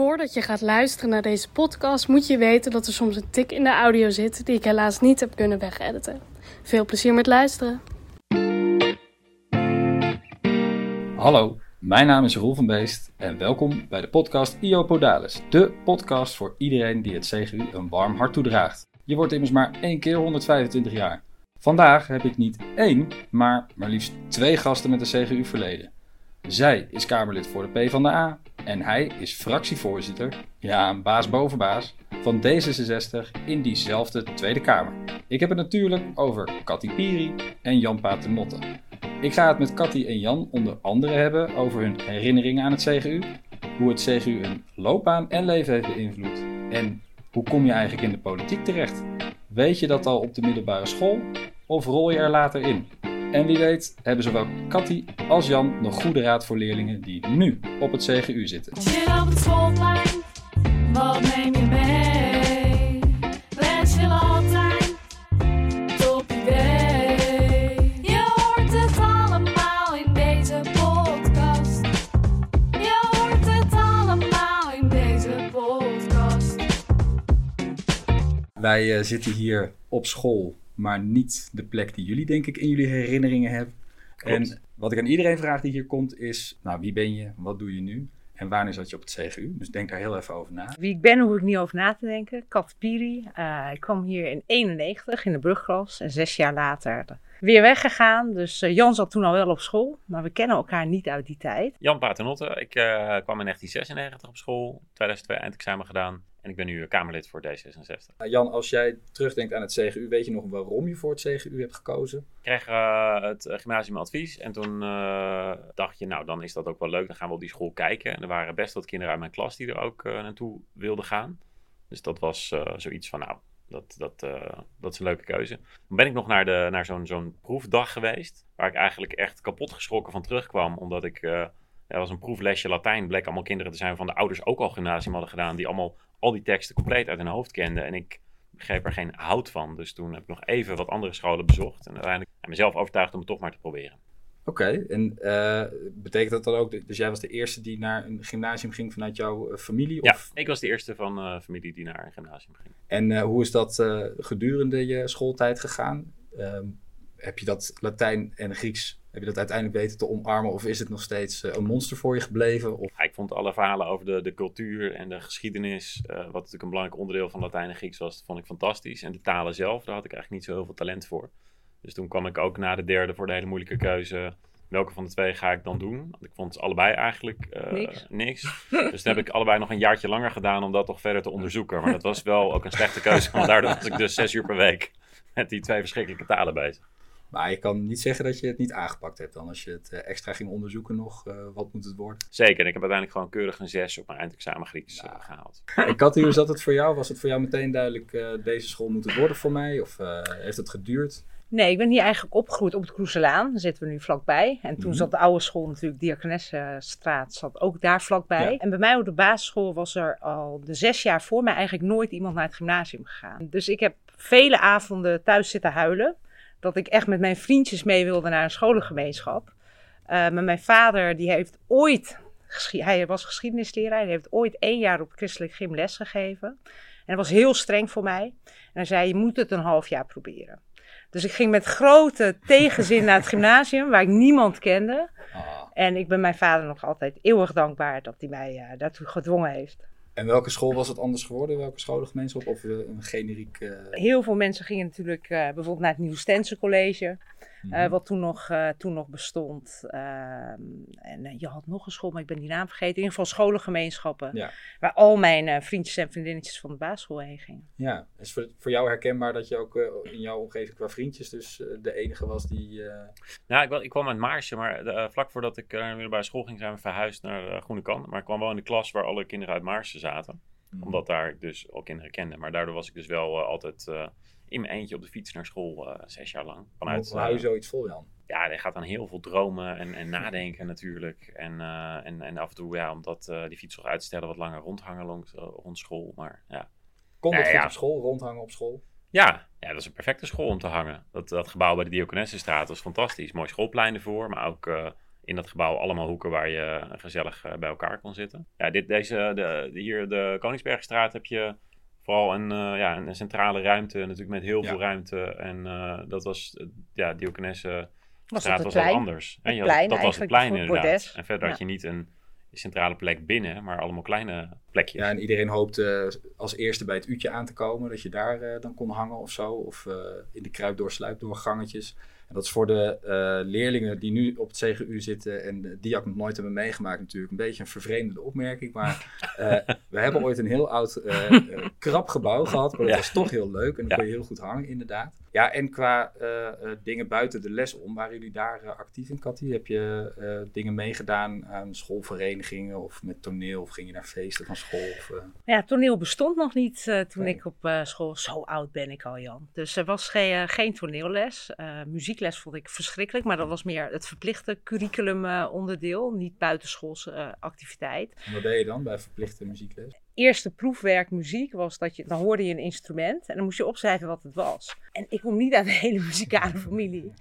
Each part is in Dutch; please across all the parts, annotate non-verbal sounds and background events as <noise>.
Voordat je gaat luisteren naar deze podcast, moet je weten dat er soms een tik in de audio zit die ik helaas niet heb kunnen wegediten. Veel plezier met luisteren. Hallo, mijn naam is Roel van Beest en welkom bij de podcast IO Podalis. De podcast voor iedereen die het CGU een warm hart toedraagt. Je wordt immers maar één keer 125 jaar. Vandaag heb ik niet één, maar maar liefst twee gasten met een CGU-verleden. Zij is Kamerlid voor de PvdA en hij is fractievoorzitter, ja, baas boven baas, van D66 in diezelfde Tweede Kamer. Ik heb het natuurlijk over Cathy Piri en Jan Paternotte. Ik ga het met Cathy en Jan onder andere hebben over hun herinneringen aan het CGU, hoe het CGU hun loopbaan en leven heeft beïnvloed en hoe kom je eigenlijk in de politiek terecht. Weet je dat al op de middelbare school of rol je er later in? En wie weet hebben zowel Cathy als Jan nog goede raad voor leerlingen die nu op het CGU zitten. Chill op het schoolplein, wat neem je mee? Wens je altijd, top idee. Je hoort het allemaal in deze podcast. Je hoort het allemaal in deze podcast. Wij eh, zitten hier op school, maar niet de plek die jullie denk ik in jullie herinneringen hebben. Klopt. En wat ik aan iedereen vraag die hier komt is, nou wie ben je, wat doe je nu en wanneer zat je op het CGU? Dus denk daar heel even over na. Wie ik ben, hoef ik niet over na te denken. Kat Piri. Eh, ik kwam hier in 91 in de brugklas en zes jaar later weer weggegaan. Dus eh, Jan zat toen al wel op school, maar we kennen elkaar niet uit die tijd. Jan Paternotte. Ik eh, kwam in 1996 op school, 2002 eindexamen gedaan. En ik ben nu eh, Kamerlid voor D66. Nou, Jan, als jij terugdenkt aan het CGU, weet je nog waarom je voor het CGU hebt gekozen? Ik kreeg eh, het eh, gymnasium advies en toen eh, dacht je, nou dan is dat ook wel leuk. Dan gaan we op die school kijken. En er waren best wat kinderen uit mijn klas die er ook eh, naartoe wilden gaan. Dus dat was eh, zoiets van, nou, dat, dat, eh, dat is een leuke keuze. Dan ben ik nog naar, de, naar zo'n zo'n proefdag geweest. Waar ik eigenlijk echt kapot geschrokken van terugkwam. Omdat ik, eh er was een proeflesje Latijn. Bleek allemaal kinderen te zijn van de ouders ook al gymnasium hadden gedaan. Die allemaal al die teksten compleet uit hun hoofd kenden. En ik begreep er geen hout van. Dus toen heb ik nog even wat andere scholen bezocht. En uiteindelijk heb ik mezelf overtuigd om het toch maar te proberen. Oké, en eh, betekent dat dan ook, dus jij was de eerste die naar een gymnasium ging vanuit jouw eh, familie? Ja, Of, ik was de eerste van eh familie die naar een gymnasium ging. En hoe is dat gedurende je schooltijd gegaan? Ehm, heb je dat Latijn en Grieks, heb je dat uiteindelijk weten te omarmen? Of is het nog steeds eh, een monster voor je gebleven? Of, Ja, ik vond alle verhalen over de, de cultuur en de geschiedenis, eh, wat natuurlijk een belangrijk onderdeel van Latijn en Grieks was, vond ik fantastisch. En de talen zelf, daar had ik eigenlijk niet zo heel veel talent voor. Dus toen kwam ik ook na de derde voor de hele moeilijke keuze. Welke van de twee ga ik dan doen? Want ik vond ze allebei eigenlijk eh, Niks. <laughs> niks. Dus toen heb ik allebei nog een jaartje langer gedaan om dat toch verder te onderzoeken. Maar dat was wel ook een slechte keuze, want daardoor was ik dus zes uur per week met die twee verschrikkelijke talen bezig. Maar je kan niet zeggen dat je het niet aangepakt hebt dan als je het eh, extra ging onderzoeken nog. eh, wat moet het worden? Zeker, en ik heb uiteindelijk gewoon keurig een zes op mijn eindexamen Grieks eh, gehaald. En Katty, hoe zat het voor jou? Was het voor jou meteen duidelijk, eh, deze school moet het worden voor mij? Of eh, heeft het geduurd? Nee, ik ben hier eigenlijk opgegroeid op het Kroeselaan. Daar zitten we nu vlakbij. En toen Mhm. zat de oude school natuurlijk, Diakonessenstraat, zat ook daar vlakbij. Ja. En bij mij op de basisschool was er al de zes jaar voor mij eigenlijk nooit iemand naar het gymnasium gegaan. Dus ik heb vele avonden thuis zitten huilen. Dat ik echt met mijn vriendjes mee wilde naar een scholengemeenschap. Eh, maar mijn vader, die heeft ooit, hij was geschiedenisleraar. Hij heeft ooit één jaar op christelijk gym les gegeven. En dat was heel streng voor mij. En hij zei, je moet het een half jaar proberen. Dus ik ging met grote tegenzin naar het <laughs> gymnasium, waar ik niemand kende. Ah. En ik ben mijn vader nog altijd eeuwig dankbaar dat hij mij eh, daartoe gedwongen heeft. En welke school was het anders geworden? Welke scholengemeenschap? Of eh, een generiek... eh, Heel veel mensen gingen natuurlijk eh, bijvoorbeeld naar het Nieuw Stense College, eh, mhm. wat toen nog, eh, toen nog bestond. Ehm, en eh, je had nog een school, maar ik ben die naam vergeten. In ieder geval scholengemeenschappen, Ja. waar al mijn eh, vriendjes en vriendinnetjes van de basisschool heen gingen. Ja, is voor, voor jou herkenbaar dat je ook eh, in jouw omgeving qua vriendjes dus eh, de enige was die... eh, Nou, ik, ik kwam uit Maarsje, maar eh, vlak voordat ik eh, naar de middelbare school ging, zijn we verhuisd naar uh, Groenekan. Maar ik kwam wel in de klas waar alle kinderen uit Maarsje zaten. Mhm. Omdat daar ik dus al kinderen kende. Maar daardoor was ik dus wel eh, altijd eh, in mijn eentje op de fiets naar school, eh, zes jaar lang. Vanuit, hoe hou je eh, zoiets vol, Jan? ja, je gaat dan heel veel dromen en, en nadenken natuurlijk. En, eh, en, en af en toe, ja, omdat die fiets toch uit te stellen, wat langer rondhangen rond school. Maar ja. Kon dat ja. op school, rondhangen op school? Ja, ja, dat is een perfecte school om te hangen. Dat, dat gebouw bij de Diakonessenstraat was fantastisch. Mooi schoolplein ervoor, maar ook in dat gebouw allemaal hoeken waar je gezellig bij elkaar kon zitten. Ja, dit, deze, de, de- hier de Koningsbergstraat heb je vooral een, eh, ja, een centrale ruimte, natuurlijk met heel Ja. veel ruimte. En eh, dat was, eh, ja, Diokenesse Was straat dat was plein? anders. Het En je had- plein dat was het plein inderdaad. bordes. En verder had je niet een centrale plek binnen, maar allemaal kleine plekjes. Ja, en iedereen hoopte als eerste bij het uurtje aan te komen, dat je daar eh, dan kon hangen of zo. Of eh, in de kruip door sluipdoorgangetjes. En dat is voor de eh, leerlingen die nu op het CGU zitten en die ook nog nooit hebben meegemaakt natuurlijk een beetje een vervreemdende opmerking. Maar <laughs> eh, we hebben ooit een heel oud eh, krap gebouw gehad, maar dat was toch heel leuk en dan Ja. kon je heel goed hangen inderdaad. Ja, en qua eh, eh, dingen buiten de les om, waren jullie daar eh, actief in, Cathy? Heb je dingen meegedaan aan schoolverenigingen of met toneel? Of ging je naar feesten van school? Of, Ja, toneel bestond nog niet toen Nee. ik op school. Zo oud ben ik al, Jan. Dus er was geen, geen toneelles. Muziekles vond ik verschrikkelijk, maar dat was meer het verplichte curriculum onderdeel, niet buitenschoolse activiteit. En wat deed je dan bij verplichte muziekles? Eerste proefwerk muziek was dat je, dan hoorde je een instrument en dan moest je opschrijven wat het was. En ik kom niet uit een hele muzikale <laughs> familie.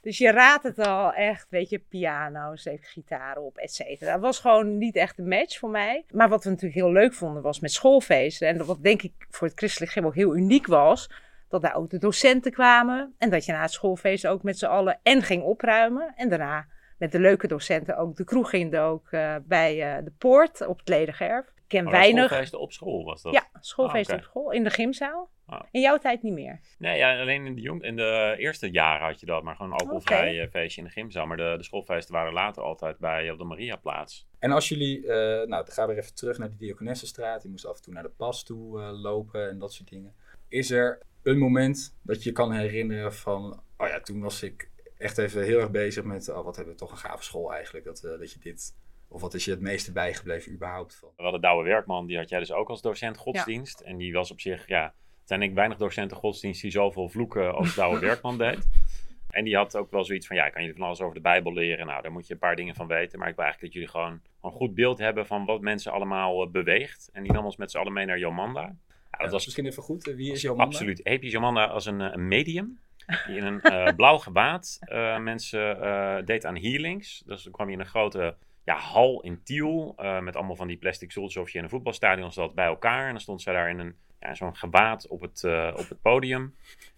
Dus je raadt het al echt, weet je, piano, steek gitaar op, et cetera. Dat was gewoon niet echt een match voor mij. Maar wat we natuurlijk heel leuk vonden was met schoolfeesten. En wat denk ik voor het christelijk gym ook heel uniek was, dat daar ook de docenten kwamen. En dat je na het schoolfeest ook met z'n allen en ging opruimen. En daarna met de leuke docenten ook de kroeg in ook eh, bij eh, de poort op het Ledigerf. Ken Oh, weinig. schoolfeesten op school was dat? Ja, schoolfeest Ah, op school, in de gymzaal. Ah. In jouw tijd niet meer. Nee, ja, alleen in de, jong, in de eerste jaren had je dat, maar gewoon een alcoholvrij eh, feestje in de gymzaal. Maar de, de schoolfeesten waren later altijd bij op de Mariaplaats. En als jullie, eh, nou dan gaan we weer even terug naar die Diakonessenstraat. Je moest af en toe naar de pas toe eh, lopen en dat soort dingen. Is er een moment dat je kan herinneren van, oh ja, toen was ik echt even heel erg bezig met, oh wat hebben we toch een gave school eigenlijk. Dat, eh, dat je dit, of wat is je het meeste bijgebleven überhaupt van? We hadden Douwe Werkman, die had jij dus ook als docent godsdienst. En die was op zich, ja, er zijn denk ik weinig docenten godsdienst die zoveel vloeken als <laughs> Douwe Werkman deed. En die had ook wel zoiets van, ja, ik kan jullie van alles over de Bijbel leren. Nou, daar moet je een paar dingen van weten. Maar ik wil eigenlijk dat jullie gewoon een goed beeld hebben van wat mensen allemaal eh, beweegt. En die nam ons met z'n allen mee naar Jomanda. Ja, dat was misschien even goed. wie is jouw Absoluut. Heb je Jomanda als een, een medium? Die in een eh, blauw gewaad eh, mensen eh, deed aan healings. Dus dan kwam je in een grote ja, hal in Tiel. eh, met allemaal van die plastic je in een voetbalstadion zat bij elkaar. En dan stond zij daar in een, ja, zo'n gewaad op het, eh, op het podium.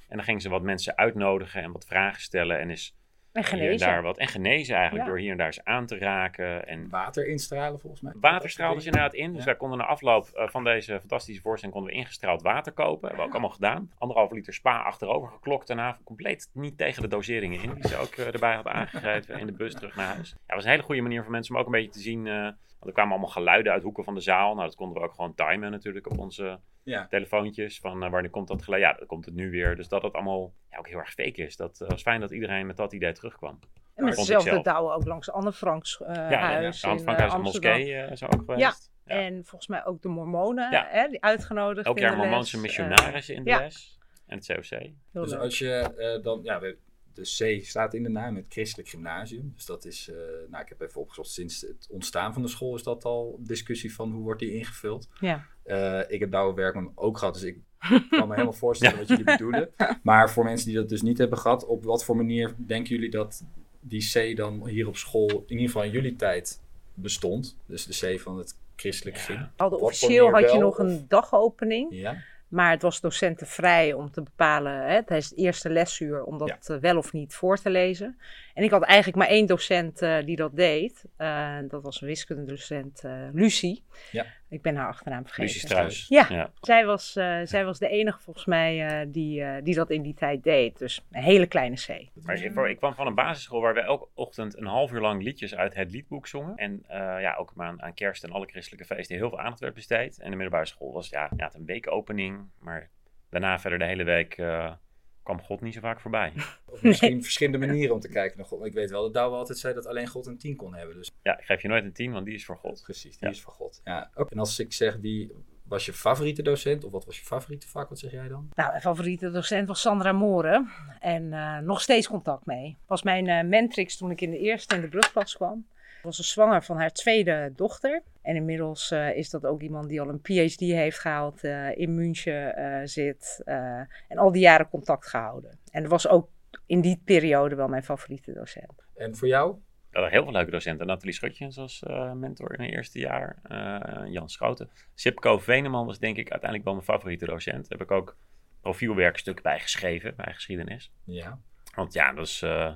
En dan ging ze wat mensen uitnodigen en wat vragen stellen. En is En hier en genezen. daar wat. En genezen eigenlijk Ja. door hier en daar eens aan te raken. En Water instralen volgens mij. Water straalde dus inderdaad in. Dus Ja. wij konden na afloop eh, van deze fantastische voorstelling konden we ingestraald water kopen. Hebben we ook allemaal gedaan. Anderhalve liter spa achterover geklokt daarna. Compleet niet tegen de doseringen in. Die ze ook eh, erbij hadden aangegeven in de bus terug naar huis. Ja, het was een hele goede manier voor mensen om ook een beetje te zien. eh, want er kwamen allemaal geluiden uit hoeken van de zaal. Nou, dat konden we ook gewoon timen natuurlijk op onze Ja. telefoontjes. Van eh, wanneer komt dat geluid? Ja, dan komt het nu weer. Dus dat het allemaal ja, ook heel erg fake is. Dat eh, was fijn dat iedereen met dat idee terugkwam. En met dezelfde zelf. douwen ook langs Anne Franks eh, Ja, huis eh, Kruis Amsterdam. moskee eh, is er ook geweest. Ja. En volgens mij ook de mormonen, Ja. hè, die uitgenodigd Elk in jaar. Mormoonse Eh, missionarissen in de ja. les. En het COC. heel Dus leuk. als je eh, dan, ja, we- de C staat in de naam, het christelijk gymnasium. Dus dat is, eh, nou ik heb even opgezocht, sinds het ontstaan van de school is dat al discussie van hoe wordt die ingevuld. Ja. Eh, ik heb Douwe Werkman ook gehad, dus ik <laughs> kan me helemaal voorstellen wat jullie bedoelen. <laughs> Maar voor mensen die dat dus niet hebben gehad, op wat voor manier denken jullie dat die C dan hier op school, in ieder geval in jullie tijd, bestond? Dus de C van het christelijk Ja. gym. Officieel had je nog een dagopening, Ja, maar het was docentenvrij om te bepalen hè, tijdens het eerste lesuur om dat eh, wel of niet voor te lezen. En ik had eigenlijk maar één docent eh, die dat deed. Eh, dat was een wiskundedocent, Lucie. Ja. Ik ben haar achternaam vergeten. Lucie Struis. Ja. ja. Zij was, eh, zij was de enige volgens mij eh, die, eh, die dat in die tijd deed. Dus een hele kleine C. Maar ik, ik kwam van een basisschool waar we elke ochtend een half uur lang liedjes uit het liedboek zongen. En ja, ook aan, aan kerst en alle christelijke feesten heel veel aandacht werd besteed. En de middelbare school was ja, ja, een weekopening. Maar daarna verder de hele week kwam God niet zo vaak voorbij. <laughs> of misschien verschillende manieren om te kijken naar God. Ik weet wel dat Douwe altijd zei dat alleen God een 10 kon hebben. Dus Ja, ik geef je nooit een tien, want die is voor God. Precies, die Ja. is van God. Ja. ook. En als ik zeg, wie was je favoriete docent? Of wat was je favoriete vak? Wat zeg jij dan? Nou, mijn favoriete docent was Sandra Moren. En eh, nog steeds contact mee. Was mijn eh, mentrix toen ik in de eerste en de brugklas kwam. Was ze zwanger van haar tweede dochter. En inmiddels eh, is dat ook iemand die al een PhD heeft gehaald, eh, in München eh, zit. eh, en al die jaren contact gehouden. En dat was ook in die periode wel mijn favoriete docent. En voor jou? heel veel leuke docenten. Nathalie Schutjens als eh, mentor in mijn eerste jaar. eh, Jan Schoten. Sipko Veneman was denk ik uiteindelijk wel mijn favoriete docent. Daar heb ik ook profielwerkstuk bij geschreven, bij geschiedenis. Ja. Want ja, dat is eh,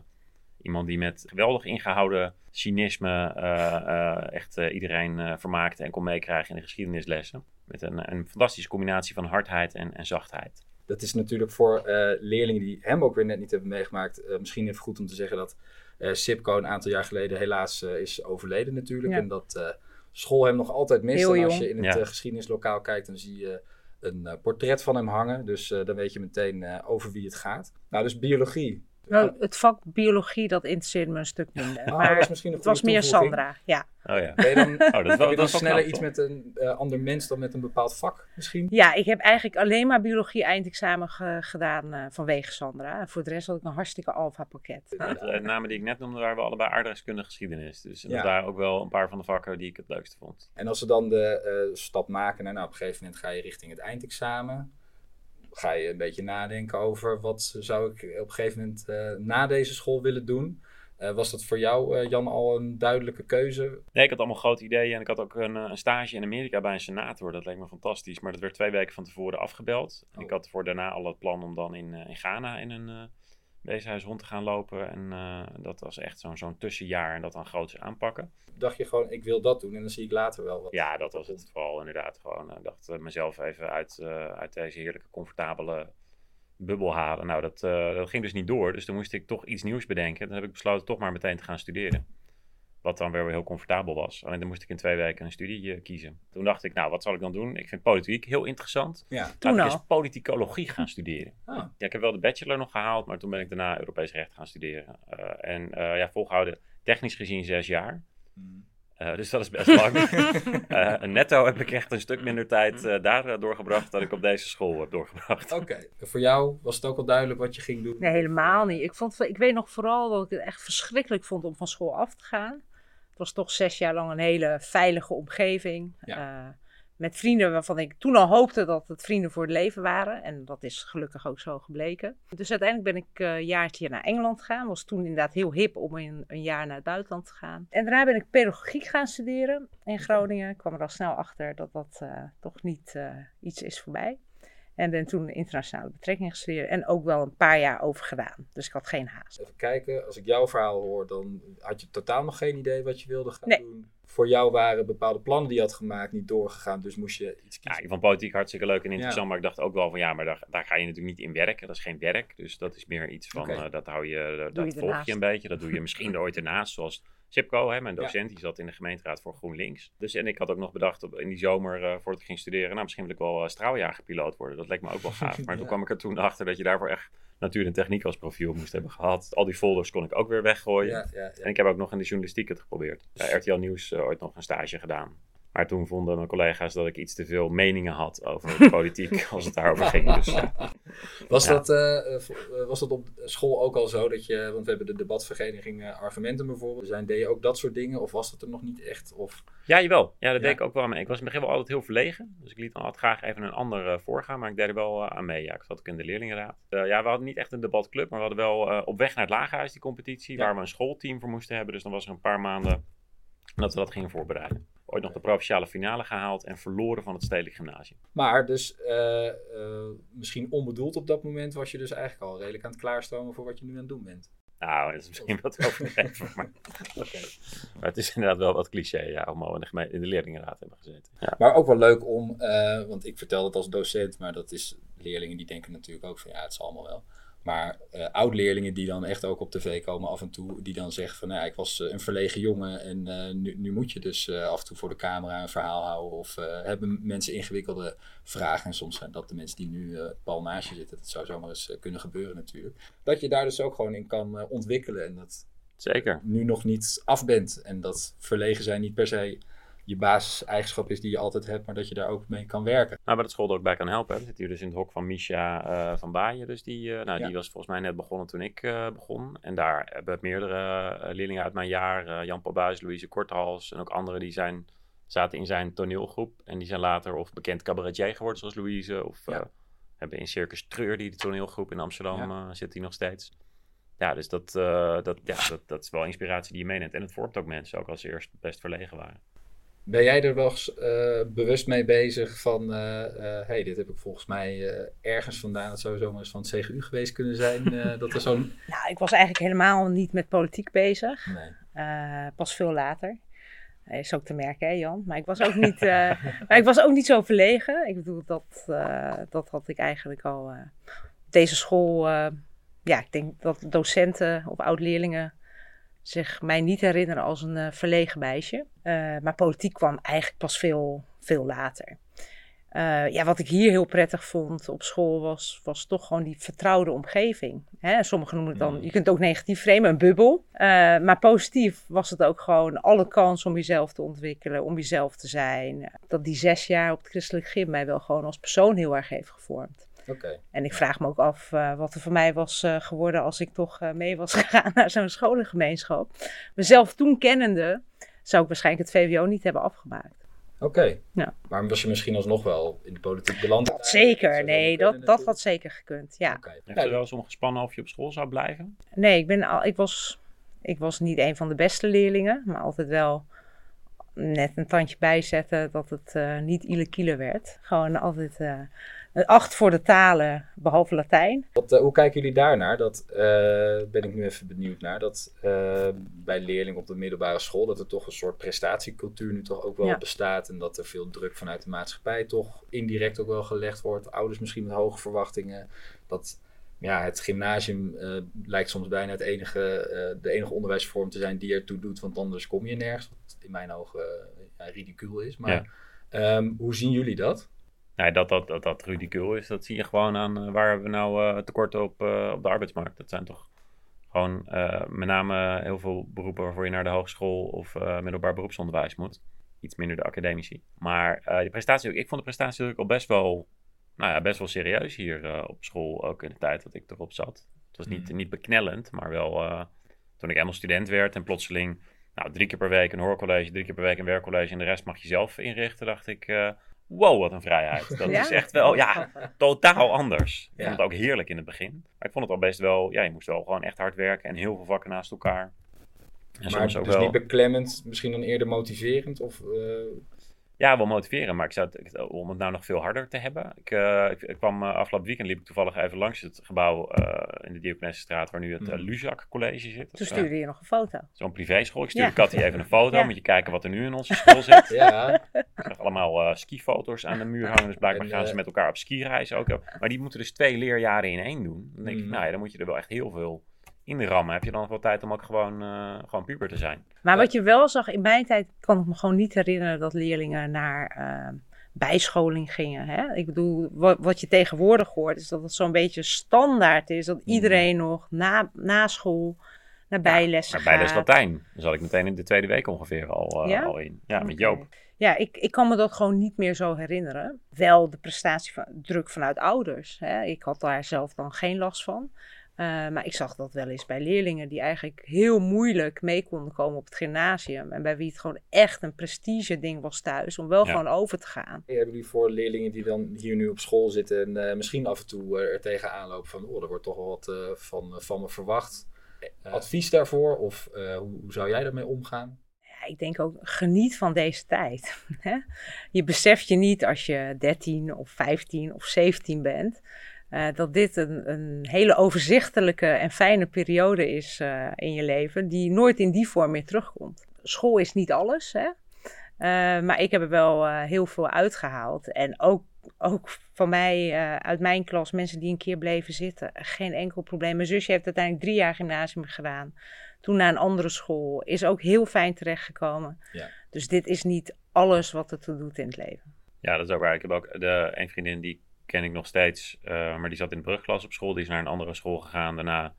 iemand die met geweldig ingehouden cynisme eh, eh, echt eh, iedereen eh, vermaakte en kon meekrijgen in de geschiedenislessen. Met een, een fantastische combinatie van hardheid en, en zachtheid. Dat is natuurlijk voor eh, leerlingen die hem ook weer net niet hebben meegemaakt, misschien even goed om te zeggen dat eh Sipco een aantal jaar geleden helaas eh, is overleden natuurlijk. Ja. En dat eh, school hem nog altijd mist. Heel en als je in het Ja. geschiedenislokaal kijkt, dan zie je een eh, portret van hem hangen. Dus eh, dan weet je meteen eh, over wie het gaat. Nou, dus biologie. Nou, het vak biologie, dat interesseerde me een stuk minder. Ah, maar misschien een het was meer. Sandra, ja. Oh ja. Ben je dan, <laughs> Oh, dat wel, je dan sneller knap, iets toch? met een eh, ander mens dan met een bepaald vak misschien? Ja, ik heb eigenlijk alleen maar biologie eindexamen ge- gedaan eh, vanwege Sandra. En voor de rest had ik een hartstikke alfa pakket. De eh, namen die ik net noemde waren we allebei aardrijkskunde geschiedenis. Dus Ja. daar ook wel een paar van de vakken die ik het leukste vond. En als we dan de eh, stap maken, naar, nou, op een gegeven moment ga je richting het eindexamen. Ga je een beetje nadenken over wat zou ik op een gegeven moment eh, na deze school willen doen. Eh, was dat voor jou, eh, Jan, al een duidelijke keuze? Nee, ik had allemaal grote ideeën en ik had ook een, een stage in Amerika bij een senator. Dat leek me fantastisch, maar dat werd twee weken van tevoren afgebeld. En Oh. ik had voor daarna al het plan om dan in, in Ghana in een eh weeshuis rond te gaan lopen. En eh, dat was echt zo'n zo'n tussenjaar en dat dan groots aanpakken. Dacht je gewoon, ik wil dat doen en dan zie ik later wel wat. Ja, dat was het vooral inderdaad. Gewoon, ik dacht eh, mezelf even uit, eh, uit deze heerlijke, comfortabele bubbel halen. Nou, dat, eh, dat ging dus niet door. Dus toen moest ik toch iets nieuws bedenken. Dan heb ik besloten toch maar meteen te gaan studeren. Wat dan weer heel comfortabel was. Alleen dan moest ik in twee weken een studie eh, kiezen. Toen dacht ik, nou, wat zal ik dan doen? Ik vind politiek heel interessant. Ja. Toen Laat ik eens politicologie gaan studeren. Ah, Ja, ik heb wel de bachelor nog gehaald, maar toen ben ik daarna Europees recht gaan studeren. Eh, en eh, ja, volgehouden technisch gezien zes jaar. mm. Eh, dus dat is best <laughs> lang. Eh, netto heb ik echt een stuk minder tijd eh, daar doorgebracht dan ik op deze school heb doorgebracht. Oké, voor jou was het ook al duidelijk wat je ging doen? Nee, helemaal niet. Ik, vond, ik weet nog vooral dat ik het echt verschrikkelijk vond om van school af te gaan. Was toch zes jaar lang een hele veilige omgeving. Ja. Eh, met vrienden waarvan ik toen al hoopte dat het vrienden voor het leven waren. En dat is gelukkig ook zo gebleken. Dus uiteindelijk ben ik eh, een jaartje naar Engeland gegaan. Was toen inderdaad heel hip om in een jaar naar het buitenland te gaan. En daarna ben ik pedagogiek gaan studeren in Groningen. Ik kwam er al snel achter dat dat eh, toch niet eh, iets is voor mij. En ben toen internationale betrekkingen gestudeerd en ook wel een paar jaar over gedaan. Dus ik had geen haast. Even kijken, als ik jouw verhaal hoor, dan had je totaal nog geen idee wat je wilde gaan Nee. doen. Voor jou waren bepaalde plannen die je had gemaakt niet doorgegaan, dus moest je iets Ja, kiezen. ik vond politiek hartstikke leuk en interessant, maar ik dacht ook wel van ja, maar daar, daar ga je natuurlijk niet in werken. Dat is geen werk, dus dat is meer iets van, eh, dat hou je, eh, dat je volg ernaast. je een beetje. Dat doe je misschien er ooit ernaast, zoals Sipco, hè, mijn docent, die zat in de gemeenteraad voor GroenLinks. Dus en ik had ook nog bedacht op, in die zomer, eh voordat ik ging studeren, nou misschien wil ik wel uh, straaljagerpiloot worden. Dat leek me ook wel gaaf. <laughs> Maar toen kwam ik er toen achter dat je daarvoor echt natuur en techniek als profiel moest hebben gehad. Al die folders kon ik ook weer weggooien. En ik heb ook nog in de journalistiek het geprobeerd. Bij RTL Nieuws eh, ooit nog een stage gedaan. Maar toen vonden mijn collega's dat ik iets te veel meningen had over de politiek <laughs> als het daarover ging. Dus ja. Was, Ja. dat, eh, eh, eh, was dat op school ook al zo dat je, want we hebben de debatvereniging Argumenten bijvoorbeeld, zijn, deed je ook dat soort dingen of was dat er nog niet echt? Of, ja, jawel. Ja, dat Ja. deed ik ook wel aan mee. Ik was in het begin wel altijd heel verlegen. Dus ik liet dan altijd graag even een ander voorgaan. Maar ik deed er wel aan mee. Ja, ik zat ook in de leerlingenraad. Eh, ja, we hadden niet echt een debatclub. Maar we hadden wel op weg naar het Lagerhuis die competitie. Ja. Waar we een schoolteam voor moesten hebben. Dus dan was er een paar maanden dat we dat gingen voorbereiden. Ooit nog de provinciale finale gehaald en verloren van het Stedelijk Gymnasium. maar dus eh, eh, misschien onbedoeld op dat moment was je dus eigenlijk al redelijk aan het klaarstomen voor wat je nu aan het doen bent. Nou, dat is misschien wat <laughs> overdreven. maar, maar het is inderdaad wel wat cliché ja, om al in de, geme- in de leerlingenraad hebben gezeten. Ja. Maar ook wel leuk om, eh, want ik vertel het als docent, maar dat is leerlingen die denken natuurlijk ook van ja, het zal allemaal wel. Maar eh oud-leerlingen die dan echt ook op tv komen af en toe, die dan zeggen van nou ja, ik was eh, een verlegen jongen en eh, nu, nu moet je dus af en toe voor de camera een verhaal houden. Of hebben mensen ingewikkelde vragen en soms zijn dat de mensen die nu pal naast je zitten. Dat zou zomaar eens kunnen gebeuren natuurlijk. Dat je daar dus ook gewoon in kan ontwikkelen en dat Zeker. nu nog niet af bent. En dat verlegen zijn niet per se je basiseigenschap is die je altijd hebt, maar dat je daar ook mee kan werken. Nou, waar het school er ook bij kan helpen. hè. We zitten hier dus in het hok van Misha eh, van Baaien. Dus die, eh, nou, Ja. die was volgens mij net begonnen toen ik eh, begon. En daar hebben meerdere leerlingen uit mijn jaar, Jan Paul Buis, Louise Korthals en ook anderen, die zijn, zaten in zijn toneelgroep. En die zijn later of bekend cabaretier geworden, zoals Louise. Of Ja. hebben in Circus Treur, die de toneelgroep in Amsterdam Ja. zit die nog steeds. ja, dus dat, dat, ja, dat, dat is wel inspiratie die je meeneemt. En het vormt ook mensen, ook als ze eerst best verlegen waren. Ben jij er wel eens, eh, bewust mee bezig van, eh, hey, dit heb ik volgens mij ergens vandaan, dat zou zomaar eens van het CGU geweest kunnen zijn, <laughs> dat er zo'n... Nou, ik was eigenlijk helemaal niet met politiek bezig. Nee. Pas veel later. Is ook te merken, hè, Jan? Maar ik was ook niet, <laughs> maar ik was ook niet zo verlegen. Ik bedoel, dat, dat had ik eigenlijk al. op deze school, ja, ik denk dat docenten of oud-leerlingen zich mij niet herinneren als een eh, verlegen meisje. Eh, maar politiek kwam eigenlijk pas veel, veel later. Eh, ja, wat ik hier heel prettig vond op school was, was toch gewoon die vertrouwde omgeving. Hè? Sommigen noemen het dan, je kunt het ook negatief framen, een bubbel. Maar positief was het ook gewoon alle kans om jezelf te ontwikkelen, om jezelf te zijn. Dat die zes jaar op het christelijk gym mij wel gewoon als persoon heel erg heeft gevormd. Oké. En ik vraag me ook af eh, wat er voor mij was eh, geworden als ik toch eh, mee was <laughs> gegaan naar zo'n scholengemeenschap. Mezelf toen kennende zou ik waarschijnlijk het VWO niet hebben afgemaakt. Oké. Ja. Maar was je misschien alsnog wel in de politiek beland? Dat zeker, Zou nee, dat, dat natuurlijk. had zeker gekund, ja. Heb Nou, je wel eens om gespannen of je op school zou blijven? Nee, ik, ben al, ik, was, ik was niet een van de beste leerlingen, maar altijd wel net een tandje bijzetten dat het eh, niet ile kiele werd. Gewoon altijd eh, een acht voor de talen, behalve Latijn. Wat, eh, hoe kijken jullie daarnaar? Dat eh, ben ik nu even benieuwd naar. Dat eh, bij leerlingen op de middelbare school, dat er toch een soort prestatiecultuur nu toch ook wel Ja. bestaat. En dat er veel druk vanuit de maatschappij toch indirect ook wel gelegd wordt. Ouders misschien met hoge verwachtingen. Dat ja, het gymnasium eh, lijkt soms bijna het enige, eh, de enige onderwijsvorm te zijn die ertoe doet. Want anders kom je nergens. Wat in mijn ogen ja, ridicuul is. Maar Ja. ehm, hoe zien jullie dat? Nee, dat dat, dat, dat ridicuul is, dat zie je gewoon aan eh, waar hebben we nou eh tekorten op, eh, op de arbeidsmarkt. Dat zijn toch gewoon met name heel veel beroepen waarvoor je naar de hogeschool of middelbaar beroepsonderwijs moet. Iets minder de academici. Maar eh die prestatie, ik vond de prestatie ook al best wel, nou ja, best wel serieus hier op school, ook in de tijd dat ik erop zat. Het was niet, Mhm. niet beknellend, maar wel toen ik helemaal student werd en plotseling nou, drie keer per week een hoorcollege, drie keer per week een werkcollege en de rest mag je zelf inrichten, dacht ik, wow, wat een vrijheid. Dat Ja? is echt wel, ja, <laughs> totaal anders. Ik Ja. vond het ook heerlijk in het begin. Maar ik vond het al best wel, ja, je moest wel gewoon echt hard werken en heel veel vakken naast elkaar. En maar soms ook dus wel, niet beklemmend, misschien dan eerder motiverend? Of, eh, ja, wel motiveren, maar ik zou het, om het nou nog veel harder te hebben. Ik, eh, ik, ik kwam eh, afgelopen weekend, liep ik toevallig even langs het gebouw eh, in de Diakonessenstraat, waar nu het Mhm. Luzak College zit. Toen stuurde je nog een foto. Zo'n privéschool. Ik stuurde Ja. Katty even een <laughs> foto. Ja. Moet je kijken wat er nu in onze school zit. <laughs> ja, Ik zag allemaal eh, skifoto's aan de muur hangen. Dus blijkbaar En, gaan ze met elkaar op skireis ook. Maar die moeten dus twee leerjaren in één doen. Dan denk ik, Mm. nou ja, dan moet je er wel echt heel veel in rammen. Heb je dan nog wel tijd om ook gewoon, eh, gewoon puber te zijn? Maar Ja. wat je wel zag, in mijn tijd kan ik me gewoon niet herinneren dat leerlingen naar eh, bijscholing gingen. Hè? Ik bedoel, wat, wat je tegenwoordig hoort, is dat het zo'n beetje standaard is. Dat iedereen nog na, na school naar bijlessen Maar bijles gaat. Latijn, dan zat ik meteen in de tweede week ongeveer al, eh, Ja? al in. Ja, met. Joop. Ja, ik, ik kan me dat gewoon niet meer zo herinneren. Wel de prestatie van vanuit ouders. Hè. Ik had daar zelf dan geen last van. Eh, maar ik zag dat wel eens bij leerlingen die eigenlijk heel moeilijk mee konden komen op het gymnasium. En bij wie het gewoon echt een prestige ding was thuis om wel Ja. gewoon over te gaan. hebben jullie voor leerlingen die dan hier nu op school zitten en eh, misschien af en toe eh, er tegenaan lopen van, oh, er wordt toch wel wat eh, van, van me verwacht. Advies daarvoor of eh, hoe, hoe zou jij daarmee omgaan? Ja, ik denk ook, geniet van deze tijd. <laughs> hè. je beseft je niet als je 13 of 15 of 17 bent. Eh, dat dit een, een hele overzichtelijke en fijne periode is eh, in je leven, die nooit in die vorm meer terugkomt. School is niet alles, hè? Eh, maar ik heb er wel heel veel uitgehaald. En ook, ook van mij, uit mijn klas, mensen die een keer bleven zitten, geen enkel probleem. Mijn zusje heeft uiteindelijk drie jaar gymnasium gedaan. Toen naar een andere school. Is ook heel fijn terechtgekomen. Ja. Dus dit is niet alles wat het toe doet in het leven. Ja, dat is ook waar. Ik heb ook de, een vriendin die ken ik nog steeds, eh, maar die zat in de brugklas op school. Die is naar een andere school gegaan. Daarna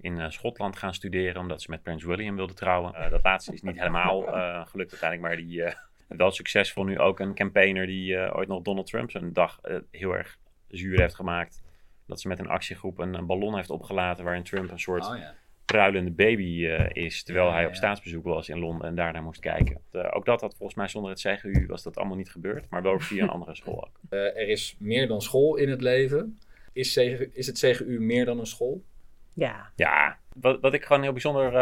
in eh, Schotland gaan studeren, omdat ze met Prins William wilde trouwen. Eh, dat laatste is niet <laughs> helemaal gelukt uiteindelijk, maar die wel succesvol nu ook een campaigner die ooit nog Donald Trump zijn dag heel erg zuur heeft gemaakt. Dat ze met een actiegroep een, een ballon heeft opgelaten waarin Trump een soort Oh ja. Pruilende baby eh, is, terwijl Ja, hij op ja. staatsbezoek was in Londen en daarnaar moest kijken. Eh, ook dat had volgens mij zonder het CGU was dat allemaal niet gebeurd, maar wel via een <laughs> andere school ook. Eh, er is meer dan school in het leven. Is, CGU is het CGU meer dan een school? Ja, Ja, wat, wat ik gewoon heel bijzonder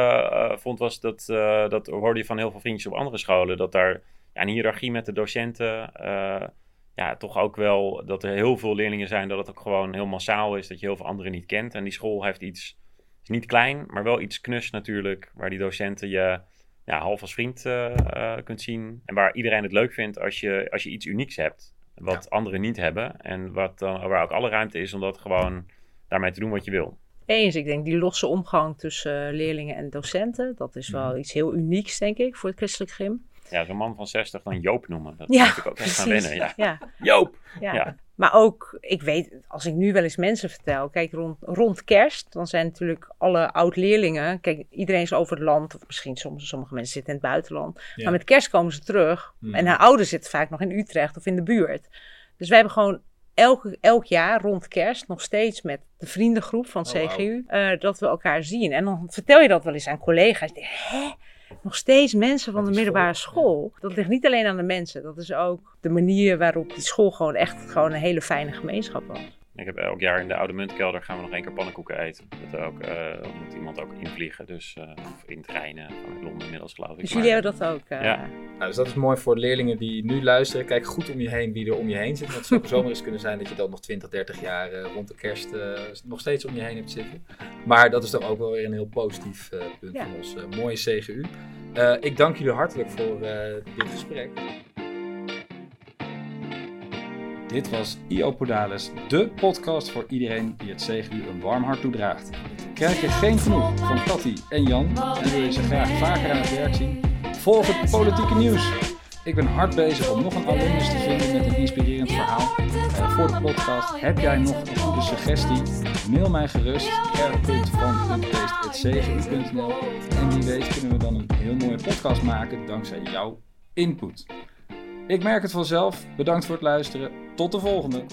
vond, was dat, eh, dat hoorde je van heel veel vriendjes op andere scholen, dat daar ja, een hiërarchie met de docenten, eh, ja, toch ook wel, dat er heel veel leerlingen zijn, dat het ook gewoon heel massaal is, dat je heel veel anderen niet kent. En die school heeft iets, is niet klein, maar wel iets knus natuurlijk, waar die docenten je ja, half als vriend eh, eh, kunt zien. En waar iedereen het leuk vindt als je, als je iets unieks hebt, wat anderen niet hebben. En wat dan, waar ook alle ruimte is om dat gewoon daarmee te doen wat je wil. Eens, ik denk die losse omgang tussen eh, leerlingen en docenten, dat is wel Mhm. iets heel unieks, denk ik, voor het christelijk gym. Ja, zo'n man van 60 dan Joop noemen. Dat Ja, moet ik ook echt gaan precies. wennen. Ja. Ja, Joop! ja. Maar ook, ik weet, als ik nu wel eens mensen vertel, kijk, rond, rond kerst, dan zijn natuurlijk alle oud-leerlingen, kijk, iedereen is over het land, of misschien soms, sommige mensen zitten in het buitenland, Ja. maar met kerst komen ze terug. En haar ouders zitten vaak nog in Utrecht of in de buurt. Dus wij hebben gewoon elke, elk jaar rond kerst nog steeds met de vriendengroep van Oh. CGU, eh, dat we elkaar zien. En dan vertel je dat wel eens aan collega's. Hè? Nog steeds mensen van de middelbare school, school. Dat ligt niet alleen aan de mensen. Dat is ook de manier waarop die school gewoon echt gewoon een hele fijne gemeenschap was. Ik heb elk jaar in de Oude Muntkelder gaan we nog één keer pannenkoeken eten. Dat ook, eh, moet iemand ook invliegen, dus, eh, of in treinen, vanuit Londen inmiddels geloof ik. Dus Maar- jullie hebben dat ook. eh, Ja. Nou, dus dat is mooi voor leerlingen die nu luisteren. Kijk goed om je heen wie er om je heen zit. Want het zou <laughs> zomaar eens kunnen zijn dat je dan nog 20, 30 jaar rond de kerst nog steeds om je heen hebt zitten. Maar dat is toch ook wel weer een heel positief punt Ja. van ons mooie CGU. Eh, ik dank jullie hartelijk voor eh, dit gesprek. Dit was IO Podales, de podcast voor iedereen die het CGU een warm hart toedraagt. Krijg je geen genoeg van Cathy en Jan en wil je ze graag vaker aan het werk zien? Volg het politieke nieuws. Ik ben hard bezig om nog een alumnus te vinden met een inspirerend verhaal. Voor de podcast, heb jij nog een goede suggestie? Mail mij gerust r.van.beest.cgu.nl En wie weet kunnen we dan een heel mooie podcast maken dankzij jouw input. Ik merk het vanzelf. Bedankt voor het luisteren. Tot de volgende.